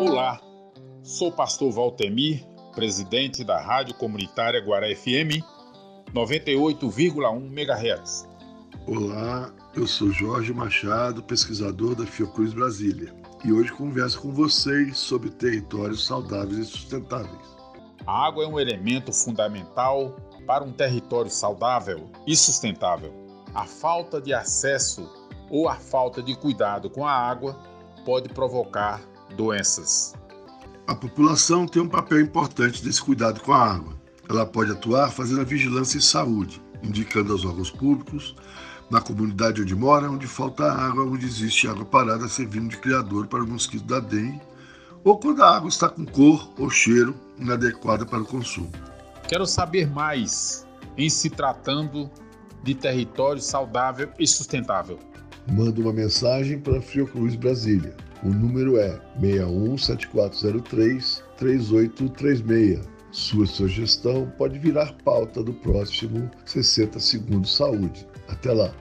Olá, sou o pastor Valtemir, presidente da Rádio Comunitária Guará FM 98,1 MHz. Olá, eu sou Jorge Machado, pesquisador da Fiocruz Brasília, e hoje converso com vocês sobre territórios saudáveis e sustentáveis. A água é um elemento fundamental para um território saudável e sustentável. A falta de acesso ou a falta de cuidado com a água pode provocar doenças. A população tem um papel importante nesse cuidado com a água. Ela pode atuar fazendo a vigilância em saúde, indicando aos órgãos públicos, na comunidade onde mora, onde falta água, onde existe água parada servindo de criador para o mosquito da dengue, ou quando a água está com cor ou cheiro inadequada para o consumo. Quero saber mais em se tratando de território saudável e sustentável. Manda uma mensagem para Fiocruz Brasília. O número é 617403 3836. Sua sugestão pode virar pauta do próximo 60 Segundos Saúde. Até lá!